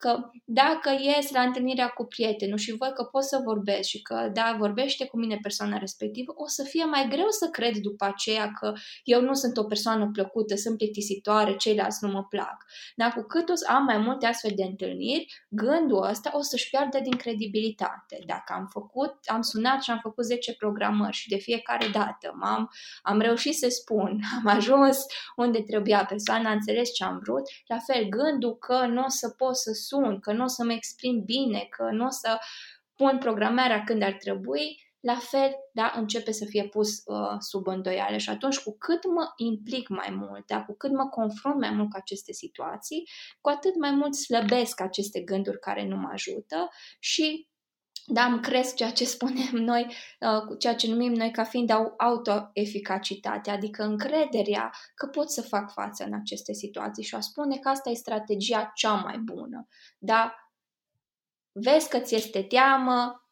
că dacă ies la întâlnirea cu prietenul și văd că pot să vorbesc și că, da, vorbește cu mine persoana respectivă, o să fie mai greu să cred după aceea că eu nu sunt o persoană plăcută, sunt plictisitoare, ceilalți nu mă plac. Dar cu cât o să am mai multe astfel de întâlniri, gândul ăsta o să-și piardă din credibilitate. Dacă am făcut, am sunat și am făcut 10 programări și de fiecare dată m-am, am reușit să spun, am ajuns unde trebuia, persoana a înțeles ce am vrut, la fel gândul că nu o să pot să sun, că nu o să mă exprim bine, că nu o să pun programarea când ar trebui, la fel, da, începe să fie pus uh, sub îndoială. Și atunci cu cât mă implic mai mult, da, cu cât mă confrunt mai mult cu aceste situații, cu atât mai mult slăbesc aceste gânduri care nu mă ajută și da, îmi cresc ceea ce spunem noi, uh, ceea ce numim noi ca fiind autoeficacitate, adică încrederea că pot să fac față în aceste situații și a spune că asta e strategia cea mai bună. Da, vezi că ți este teamă,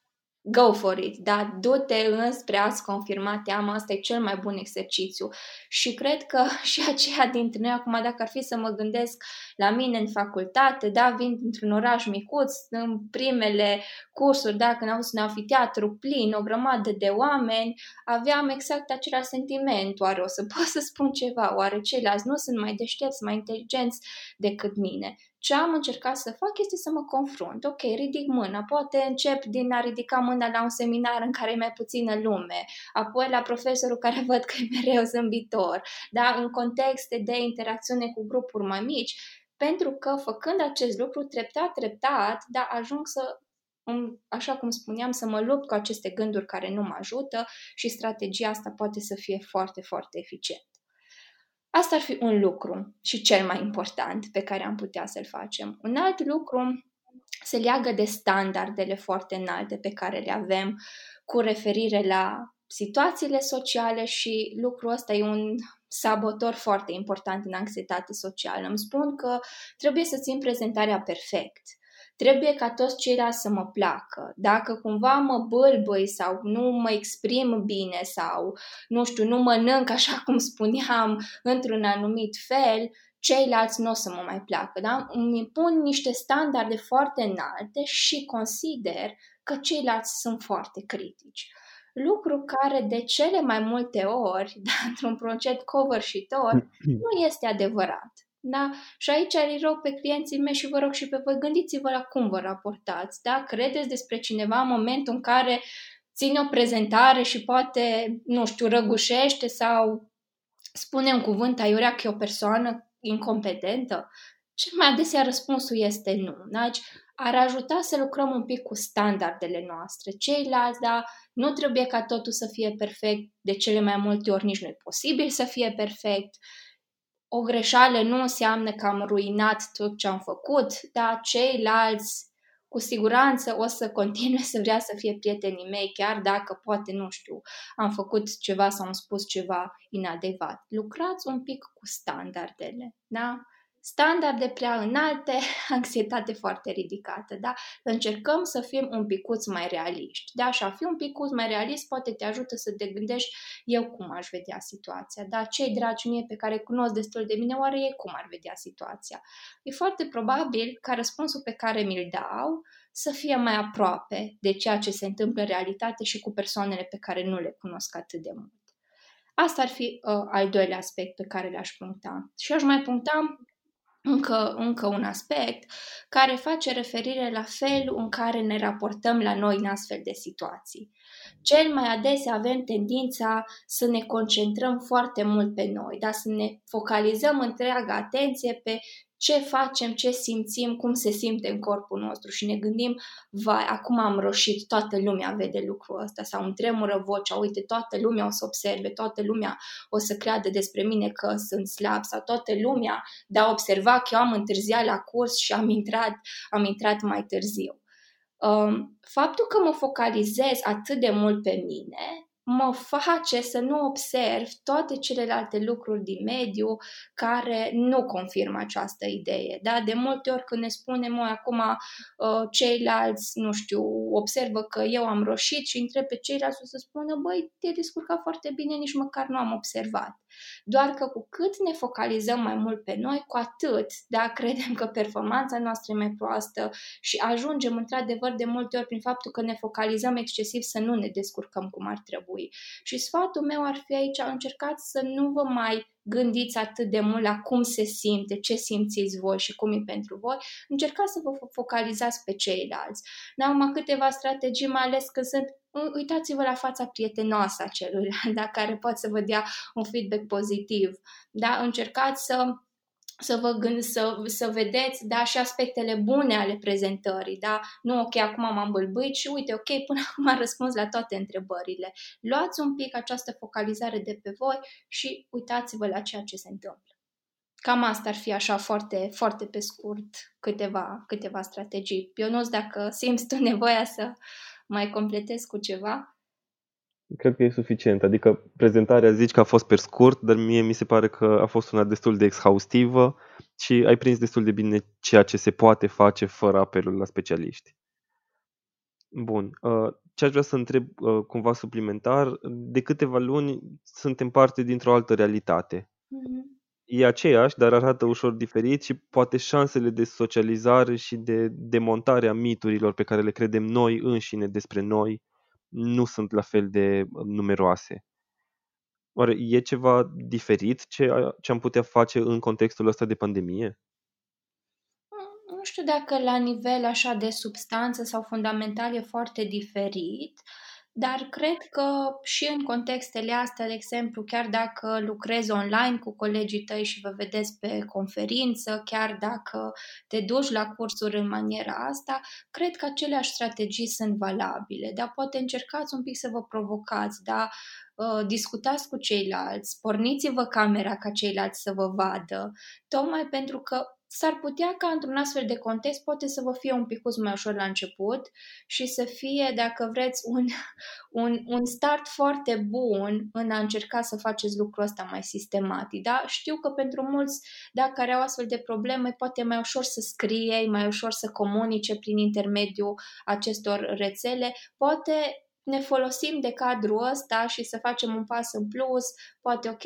go for it, da, du-te înspre a-ți confirma teama, asta e cel mai bun exercițiu. Și cred că și aceia dintre noi, acum dacă ar fi să mă gândesc la mine în facultate, da, vin dintr-un oraș micuț, în primele cursuri, da, când am fost în anfiteatru plin, o grămadă de oameni, aveam exact același sentiment, oare o să pot să spun ceva, oare ceilalți nu sunt mai deștepți, mai inteligenți decât mine. Ce am încercat să fac este să mă confrunt. Ok, ridic mâna, poate încep din a ridica mâna la un seminar în care e mai puțină lume, apoi la profesorul care văd că e mereu zâmbitor, da? în contexte de interacțiune cu grupuri mai mici, pentru că făcând acest lucru, treptat, treptat, da, ajung să așa cum spuneam, să mă lupt cu aceste gânduri care nu mă ajută și strategia asta poate să fie foarte, foarte eficient. Asta ar fi un lucru și cel mai important pe care am putea să-l facem. Un alt lucru se leagă de standardele foarte înalte pe care le avem cu referire la situațiile sociale și lucrul ăsta e un sabotor foarte important în anxietate socială. Îmi spun că trebuie să țin prezentarea perfect trebuie ca toți ceilalți să mă placă. Dacă cumva mă bâlbâi sau nu mă exprim bine sau, nu știu, nu mănânc așa cum spuneam într-un anumit fel, ceilalți nu o să mă mai placă. Da? Îmi pun niște standarde foarte înalte și consider că ceilalți sunt foarte critici. Lucru care de cele mai multe ori, da, într-un proces covârșitor, nu este adevărat. Da? Și aici îi rog pe clienții mei și vă rog și pe voi, gândiți-vă la cum vă raportați. Da? Credeți despre cineva în momentul în care ține o prezentare și poate, nu știu, răgușește sau spune un cuvânt aiurea că e o persoană incompetentă? Cel mai adesea răspunsul este nu. Deci ar ajuta să lucrăm un pic cu standardele noastre. Ceilalți, da, nu trebuie ca totul să fie perfect, de cele mai multe ori nici nu e posibil să fie perfect. O greșeală nu înseamnă că am ruinat tot ce am făcut, dar ceilalți cu siguranță o să continue să vrea să fie prietenii mei, chiar dacă poate, nu știu, am făcut ceva sau am spus ceva inadecvat. Lucrați un pic cu standardele, da? Standarde prea înalte, anxietate foarte ridicată, da? Să încercăm să fim un picuț mai realiști, da? Și a fi un picuț mai realist poate te ajută să te gândești eu cum aș vedea situația, da? Cei dragi mie pe care cunosc destul de bine, oare ei cum ar vedea situația? E foarte probabil ca răspunsul pe care mi-l dau să fie mai aproape de ceea ce se întâmplă în realitate și cu persoanele pe care nu le cunosc atât de mult. Asta ar fi uh, al doilea aspect pe care le-aș puncta. Și aș mai puncta încă, încă un aspect care face referire la felul în care ne raportăm la noi în astfel de situații. Cel mai adesea avem tendința să ne concentrăm foarte mult pe noi, dar să ne focalizăm întreaga atenție pe ce facem, ce simțim, cum se simte în corpul nostru și ne gândim, vai, acum am roșit, toată lumea vede lucrul ăsta sau îmi tremură vocea, uite, toată lumea o să observe, toată lumea o să creadă despre mine că sunt slab sau toată lumea da observa că eu am întârziat la curs și am intrat, am intrat mai târziu. Um, faptul că mă focalizez atât de mult pe mine mă face să nu observ toate celelalte lucruri din mediu care nu confirmă această idee. Da? De multe ori când ne spunem noi acum uh, ceilalți, nu știu, observă că eu am roșit și întreb pe ceilalți să spună, băi, te-ai descurcat foarte bine, nici măcar nu am observat. Doar că cu cât ne focalizăm mai mult pe noi, cu atât, da, credem că performanța noastră e mai proastă și ajungem într-adevăr de multe ori prin faptul că ne focalizăm excesiv să nu ne descurcăm cum ar trebui. Și sfatul meu ar fi aici, încercați să nu vă mai gândiți atât de mult la cum se simte, ce simțiți voi și cum e pentru voi, încercați să vă focalizați pe ceilalți. N-am câteva strategii, mai ales că sunt uitați-vă la fața prietenoasă a celuilalt, da, care poate să vă dea un feedback pozitiv. Da? Încercați să să vă gând, să, să vedeți, da, și aspectele bune ale prezentării, da, nu ok, acum m-am bâlbâit și uite, ok, până acum am răspuns la toate întrebările. Luați un pic această focalizare de pe voi și uitați-vă la ceea ce se întâmplă. Cam asta ar fi așa foarte, foarte pe scurt câteva, câteva strategii. Eu nu dacă simți tu nevoia să mai completez cu ceva. Cred că e suficient. Adică prezentarea zici că a fost pe scurt, dar mie mi se pare că a fost una destul de exhaustivă și ai prins destul de bine ceea ce se poate face fără apelul la specialiști. Bun. Uh, ce aș vrea să întreb uh, cumva suplimentar, de câteva luni suntem parte dintr-o altă realitate. Mm-hmm e aceeași, dar arată ușor diferit și poate șansele de socializare și de demontare a miturilor pe care le credem noi înșine despre noi nu sunt la fel de numeroase. Oare e ceva diferit ce, ce am putea face în contextul ăsta de pandemie? Nu știu dacă la nivel așa de substanță sau fundamental e foarte diferit, dar cred că și în contextele astea, de exemplu, chiar dacă lucrezi online cu colegii tăi și vă vedeți pe conferință, chiar dacă te duci la cursuri în maniera asta, cred că aceleași strategii sunt valabile, dar poate încercați un pic să vă provocați, da? Uh, discutați cu ceilalți, porniți-vă camera ca ceilalți să vă vadă, tocmai pentru că s-ar putea ca într-un astfel de context poate să vă fie un pic mai ușor la început și să fie, dacă vreți, un, un, un start foarte bun în a încerca să faceți lucrul ăsta mai sistematic. Da? Știu că pentru mulți, dacă care au astfel de probleme, poate mai ușor să scrie, mai ușor să comunice prin intermediul acestor rețele. Poate ne folosim de cadrul ăsta și să facem un pas în plus, poate ok,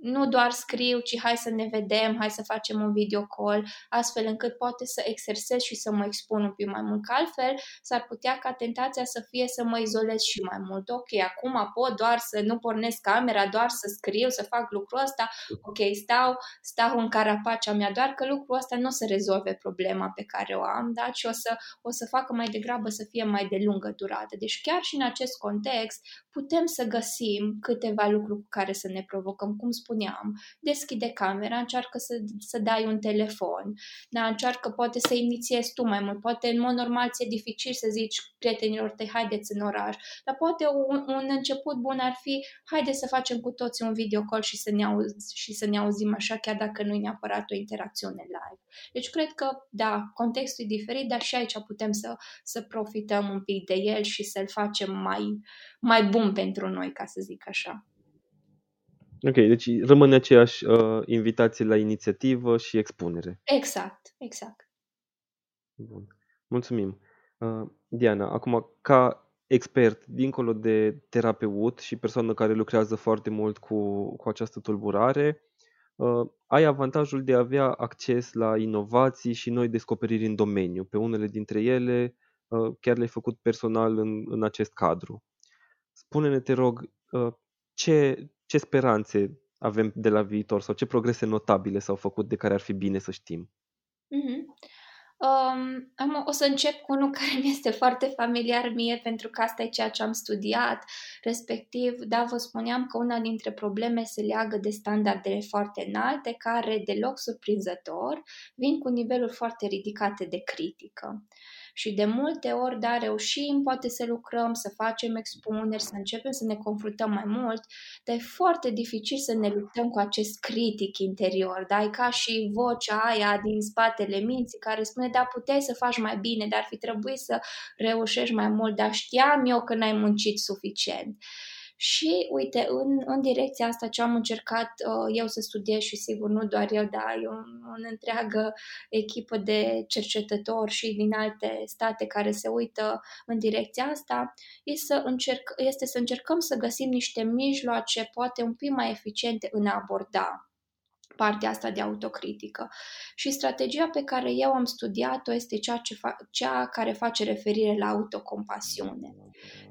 nu doar scriu, ci hai să ne vedem, hai să facem un video call, astfel încât poate să exersez și să mă expun un pic mai mult. Că altfel s-ar putea ca tentația să fie să mă izolez și mai mult. Ok, acum pot doar să nu pornesc camera, doar să scriu, să fac lucrul ăsta. Ok, stau, stau în carapacea mea, doar că lucrul ăsta nu o să rezolve problema pe care o am, da? și o să, o să facă mai degrabă să fie mai de lungă durată. Deci chiar și în acest context putem să găsim câteva lucruri cu care să ne provocăm, cum spuneam, deschide camera, încearcă să, să dai un telefon, da, încearcă poate să inițiezi tu mai mult, poate în mod normal ți-e dificil să zici prietenilor tăi, haideți în oraș, dar poate un, un început bun ar fi, haide să facem cu toții un video call și să ne, auzi, și să ne auzim așa, chiar dacă nu e neapărat o interacțiune live. Deci cred că, da, contextul e diferit, dar și aici putem să, să profităm un pic de el și să-l facem mai, mai bun pentru noi, ca să zic așa. Ok, deci rămâne aceeași uh, invitație la inițiativă și expunere. Exact, exact. Bun. Mulțumim. Uh, Diana, acum ca expert, dincolo de terapeut și persoană care lucrează foarte mult cu, cu această tulburare, uh, ai avantajul de a avea acces la inovații și noi descoperiri în domeniu. Pe unele dintre ele uh, chiar le-ai făcut personal în, în acest cadru. Spune-ne, te rog, uh, ce, ce speranțe avem de la viitor sau ce progrese notabile s-au făcut de care ar fi bine să știm? Mm-hmm. Um, am, o să încep cu unul care mi este foarte familiar mie pentru că asta e ceea ce am studiat, respectiv, da, vă spuneam că una dintre probleme se leagă de standardele foarte înalte care, deloc surprinzător, vin cu niveluri foarte ridicate de critică și de multe ori, da, reușim poate să lucrăm, să facem expuneri, să începem să ne confruntăm mai mult, dar e foarte dificil să ne luptăm cu acest critic interior, da, e ca și vocea aia din spatele minții care spune, da, puteai să faci mai bine, dar ar fi trebuit să reușești mai mult, dar știam eu că n-ai muncit suficient. Și, uite, în, în direcția asta ce am încercat uh, eu să studiez și sigur nu doar eu, dar e o întreagă echipă de cercetători și din alte state care se uită în direcția asta, este să, încerc, este să încercăm să găsim niște mijloace poate un pic mai eficiente în a aborda partea asta de autocritică. Și strategia pe care eu am studiat-o este cea, ce fa- cea care face referire la autocompasiune.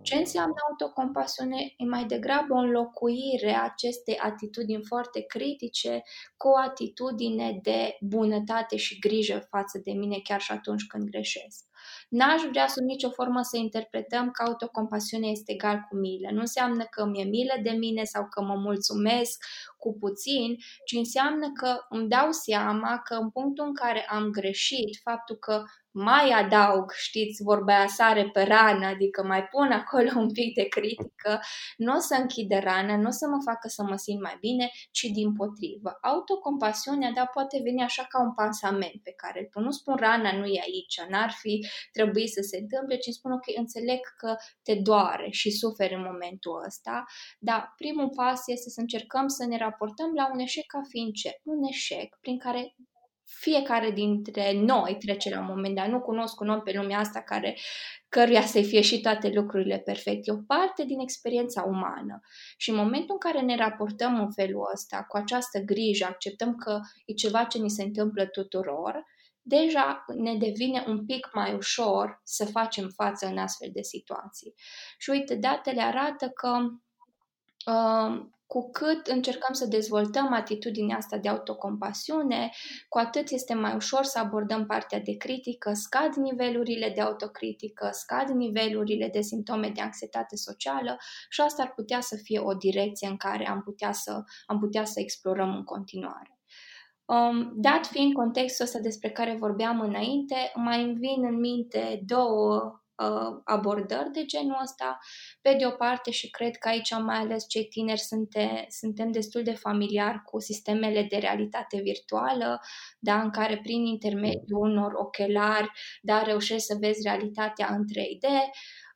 Ce înseamnă autocompasiune? E mai degrabă o înlocuire a acestei atitudini foarte critice cu o atitudine de bunătate și grijă față de mine chiar și atunci când greșesc. N-aș vrea sub nicio formă să interpretăm că autocompasiune este egal cu milă. Nu înseamnă că mi-e milă de mine sau că mă mulțumesc cu puțin, ci înseamnă că îmi dau seama că în punctul în care am greșit, faptul că mai adaug, știți, vorba aia sare pe rană, adică mai pun acolo un pic de critică, nu o să închide rana, nu o să mă facă să mă simt mai bine, ci din potrivă. Autocompasiunea, da, poate veni așa ca un pansament pe care îl pun. Nu spun rana nu e aici, n-ar fi trebuit să se întâmple, ci spun ok, înțeleg că te doare și suferi în momentul ăsta, dar primul pas este să încercăm să ne raportăm la un eșec ca fiind ce? Un eșec prin care fiecare dintre noi trece la un moment dat. Nu cunosc un om pe lumea asta care, căruia să-i fie și toate lucrurile perfecte. E o parte din experiența umană. Și în momentul în care ne raportăm în felul ăsta, cu această grijă, acceptăm că e ceva ce ni se întâmplă tuturor, deja ne devine un pic mai ușor să facem față în astfel de situații. Și uite, datele arată că uh, cu cât încercăm să dezvoltăm atitudinea asta de autocompasiune, cu atât este mai ușor să abordăm partea de critică, scad nivelurile de autocritică, scad nivelurile de simptome de anxietate socială și asta ar putea să fie o direcție în care am putea să, am putea să explorăm în continuare. Um, dat fiind contextul ăsta despre care vorbeam înainte, mai îmi vin în minte două uh, abordări de genul ăsta. Pe de o parte și cred că aici mai ales cei tineri sunte, suntem destul de familiari cu sistemele de realitate virtuală, da, în care prin intermediul unor ochelari da, reușești să vezi realitatea în 3D.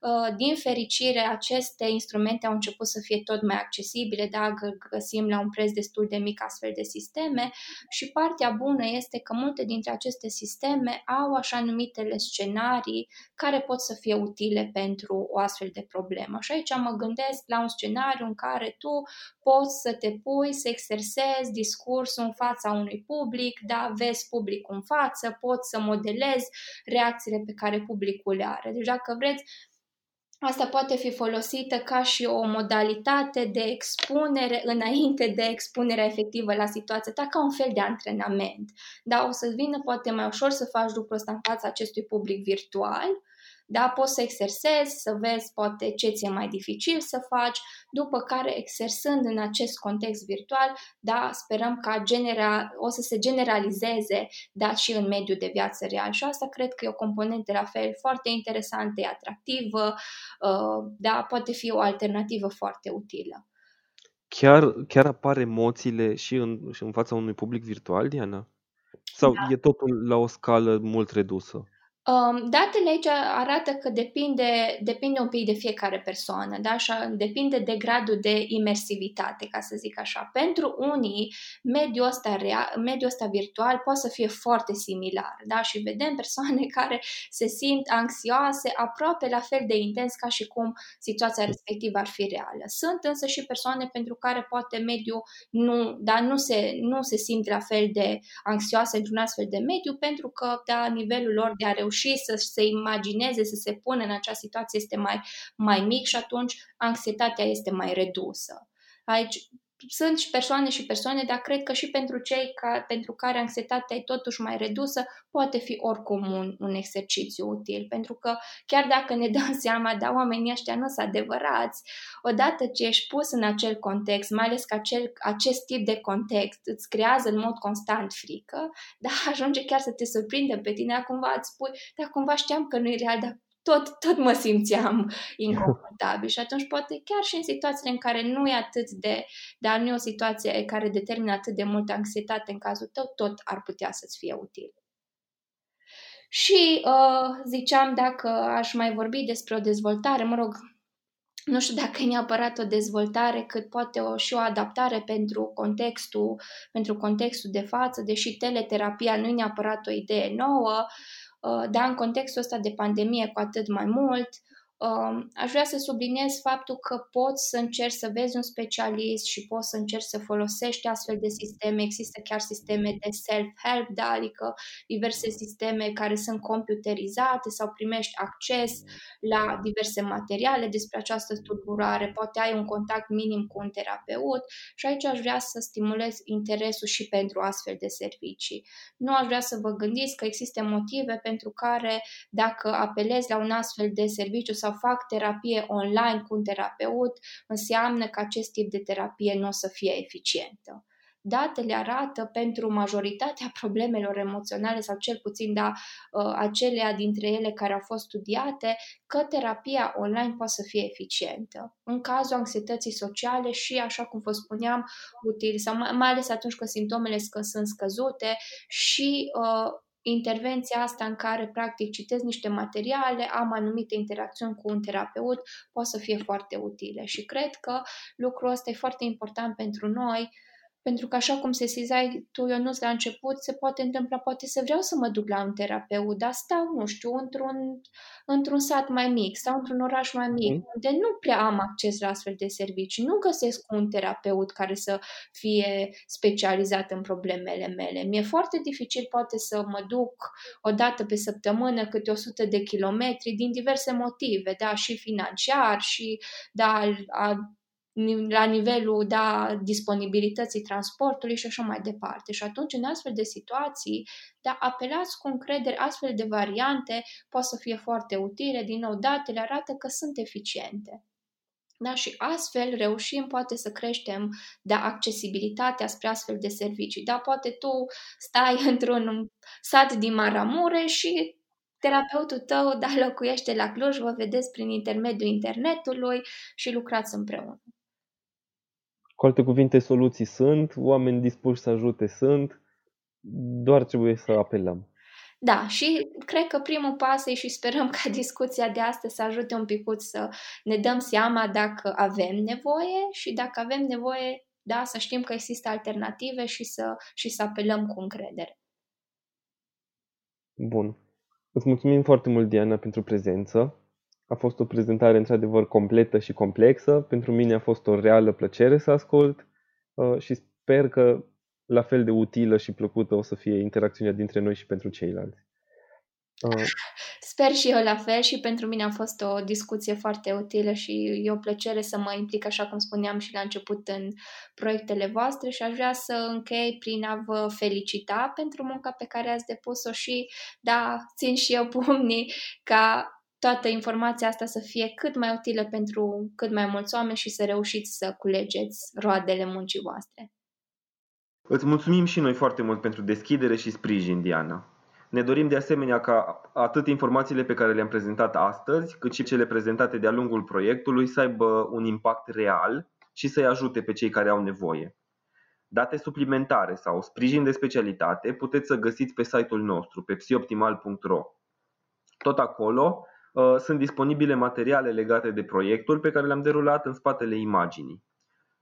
Uh, din fericire, aceste instrumente au început să fie tot mai accesibile, da, găsim la un preț destul de mic astfel de sisteme și partea bună este că multe dintre aceste sisteme au așa numitele scenarii care pot să fie utile pentru o astfel de problemă. Și aici mă gândesc la un scenariu în care tu poți să te pui, să exersezi discursul în fața unui public, da, vezi publicul în față, poți să modelezi reacțiile pe care publicul le are. Deci dacă vreți, Asta poate fi folosită ca și o modalitate de expunere înainte de expunerea efectivă la situație, ta ca un fel de antrenament. Da, o să vină poate mai ușor să faci lucrul ăsta în fața acestui public virtual, da? Poți să exersezi, să vezi poate ce ți-e mai dificil să faci, după care exersând în acest context virtual, da, sperăm ca genera, o să se generalizeze da, și în mediul de viață real și asta cred că e o componentă la fel foarte interesantă, e atractivă, uh, da, poate fi o alternativă foarte utilă. Chiar, chiar apar emoțiile și în, și în fața unui public virtual, Diana? Sau da. e totul la o scală mult redusă? Um, datele aici arată că depinde, depinde un pic de fiecare persoană, da? Așa, depinde de gradul de imersivitate, ca să zic așa. Pentru unii, mediul ăsta, real, mediul ăsta virtual poate să fie foarte similar, da? Și vedem persoane care se simt anxioase aproape la fel de intens ca și cum situația respectivă ar fi reală. Sunt însă și persoane pentru care poate mediul nu, da, nu, se, nu se simt la fel de anxioase într-un astfel de mediu pentru că, da, nivelul lor de a reuși reuși să se imagineze, să se pună în acea situație este mai, mai mic și atunci anxietatea este mai redusă. Aici sunt și persoane și persoane, dar cred că și pentru cei ca, pentru care anxietatea e totuși mai redusă, poate fi oricum un, un exercițiu util. Pentru că chiar dacă ne dăm seama, da, oamenii ăștia nu sunt adevărați, odată ce ești pus în acel context, mai ales că acel, acest tip de context îți creează în mod constant frică, da, ajunge chiar să te surprinde pe tine, cumva îți spui, da, cumva știam că nu e real, dar tot, tot mă simțeam inconfortabil și atunci poate chiar și în situațiile în care nu e atât de, dar nu e o situație care determină atât de multă anxietate în cazul tău, tot ar putea să-ți fie util. Și uh, ziceam dacă aș mai vorbi despre o dezvoltare, mă rog, nu știu dacă e neapărat o dezvoltare, cât poate o, și o adaptare pentru contextul, pentru contextul de față, deși teleterapia nu e neapărat o idee nouă, Uh, dar în contextul ăsta de pandemie cu atât mai mult, Um, aș vrea să subliniez faptul că poți să încerci să vezi un specialist și poți să încerci să folosești astfel de sisteme. Există chiar sisteme de self-help, da? adică diverse sisteme care sunt computerizate sau primești acces la diverse materiale despre această tulburare. Poate ai un contact minim cu un terapeut și aici aș vrea să stimulez interesul și pentru astfel de servicii. Nu aș vrea să vă gândiți că există motive pentru care dacă apelezi la un astfel de serviciu sau fac terapie online cu un terapeut, înseamnă că acest tip de terapie nu o să fie eficientă. Datele arată pentru majoritatea problemelor emoționale sau cel puțin da, uh, acelea dintre ele care au fost studiate că terapia online poate să fie eficientă. În cazul anxietății sociale și, așa cum vă spuneam, util sau mai, mai ales atunci când simptomele scă, sunt scăzute și uh, intervenția asta în care practic citesc niște materiale, am anumite interacțiuni cu un terapeut, poate să fie foarte utile. Și cred că lucrul ăsta e foarte important pentru noi, pentru că așa cum se sizai tu, Ionuț, la început, se poate întâmpla, poate să vreau să mă duc la un terapeut, dar stau, nu știu, într-un, într-un sat mai mic sau într-un oraș mai mic, mm. unde nu prea am acces la astfel de servicii. Nu găsesc un terapeut care să fie specializat în problemele mele. Mi-e foarte dificil, poate, să mă duc o dată pe săptămână câte 100 de kilometri din diverse motive, da, și financiar, și da, a, la nivelul da, disponibilității transportului și așa mai departe. Și atunci, în astfel de situații, da, apelați cu încredere, astfel de variante pot să fie foarte utile. Din nou, datele arată că sunt eficiente. Da, și astfel reușim poate să creștem da, accesibilitatea spre astfel de servicii. Da, poate tu stai într-un sat din Maramureș și terapeutul tău da, locuiește la Cluj, vă vedeți prin intermediul internetului și lucrați împreună. Cu alte cuvinte, soluții sunt, oameni dispuși să ajute sunt, doar trebuie să apelăm. Da, și cred că primul pas e și sperăm ca discuția de astăzi să ajute un pic să ne dăm seama dacă avem nevoie și dacă avem nevoie, da, să știm că există alternative și să, și să apelăm cu încredere. Bun. Îți mulțumim foarte mult, Diana, pentru prezență. A fost o prezentare într-adevăr completă și complexă. Pentru mine a fost o reală plăcere să ascult uh, și sper că la fel de utilă și plăcută o să fie interacțiunea dintre noi și pentru ceilalți. Uh. Sper și eu la fel și pentru mine a fost o discuție foarte utilă și e o plăcere să mă implic, așa cum spuneam și la început, în proiectele voastre și aș vrea să închei prin a vă felicita pentru munca pe care ați depus-o și, da, țin și eu pumnii ca toată informația asta să fie cât mai utilă pentru cât mai mulți oameni și să reușiți să culegeți roadele muncii voastre. Îți mulțumim și noi foarte mult pentru deschidere și sprijin, Diana. Ne dorim de asemenea ca atât informațiile pe care le-am prezentat astăzi, cât și cele prezentate de-a lungul proiectului să aibă un impact real și să-i ajute pe cei care au nevoie. Date suplimentare sau sprijin de specialitate puteți să găsiți pe site-ul nostru, pe psioptimal.ro. Tot acolo uh, sunt disponibile materiale legate de proiectul pe care le-am derulat în spatele imaginii.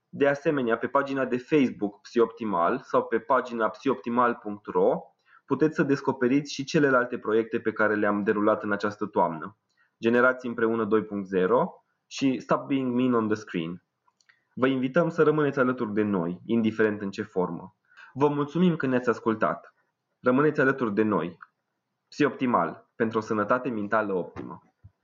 De asemenea, pe pagina de Facebook Psioptimal sau pe pagina psioptimal.ro puteți să descoperiți și celelalte proiecte pe care le-am derulat în această toamnă. Generații împreună 2.0 și Stop Being Mean on the Screen. Vă invităm să rămâneți alături de noi, indiferent în ce formă. Vă mulțumim că ne-ați ascultat. Rămâneți alături de noi. Psioptimal, pentru o sănătate mentală optimă.